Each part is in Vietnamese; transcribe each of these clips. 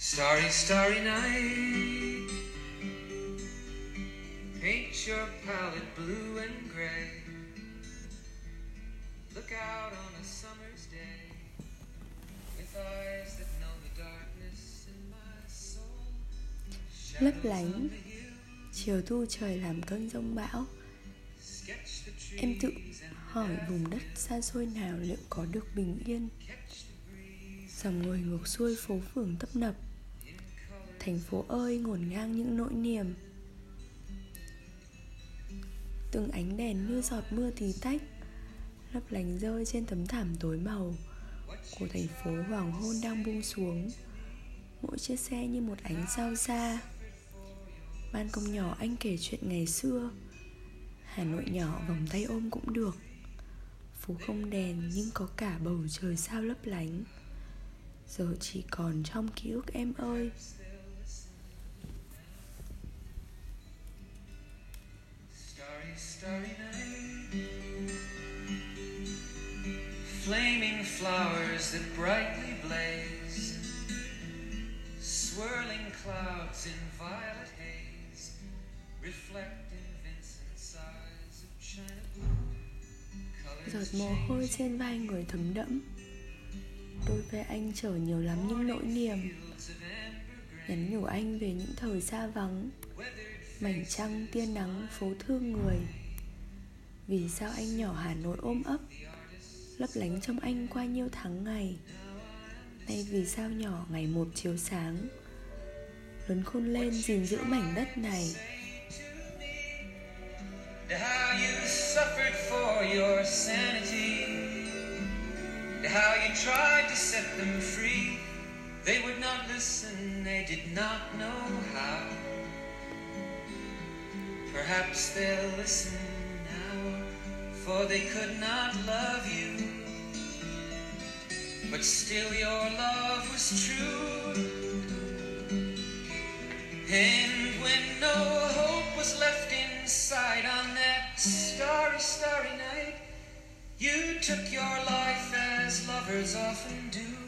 Starry, starry night. Paint your palette blue and gray. Look out on a summer's day with eyes that know the darkness in my soul. Lấp lánh Chiều thu trời làm cơn giông bão Em tự hỏi vùng đất xa xôi nào liệu có được bình yên Dòng người ngược xuôi phố phường tấp nập. Thành phố ơi, ngổn ngang những nỗi niềm. Từng ánh đèn như giọt mưa tí tách, Lấp lánh rơi trên tấm thảm tối màu Của thành phố hoàng hôn đang buông xuống. Mỗi chiếc xe như một ánh sao xa. Ban công nhỏ anh kể chuyện ngày xưa. Hà Nội nhỏ vòng tay ôm cũng được. Phố không đèn nhưng có cả bầu trời sao lấp lánh. Giờ chỉ còn trong ký ức em ơi. Starry, night. Flaming flowers that brightly blaze. Swirling clouds in violet haze. Reflect in Vincent's eyes of china blue. Giọt mồ hôi trên vai người thấm đẫm Đôi vai anh chở nhiều lắm những nỗi niềm. Nhắn nhủ anh về những thời xa vắng Mảnh trăng tia nắng phố thương người vì sao anh nhỏ Hà Nội ôm ấp Lấp lánh trong anh qua nhiêu tháng ngày Nay vì sao nhỏ ngày một chiếu sáng Lớn khôn lên gìn giữ mảnh đất này how you suffered for your sanity, how you tried to set them free. They would not listen, they did not know how. Perhaps they'll listen for they could not love you. But still, your love was true. And when no hope was left inside on that starry, starry night, you took your life as lovers often do.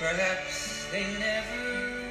Perhaps they never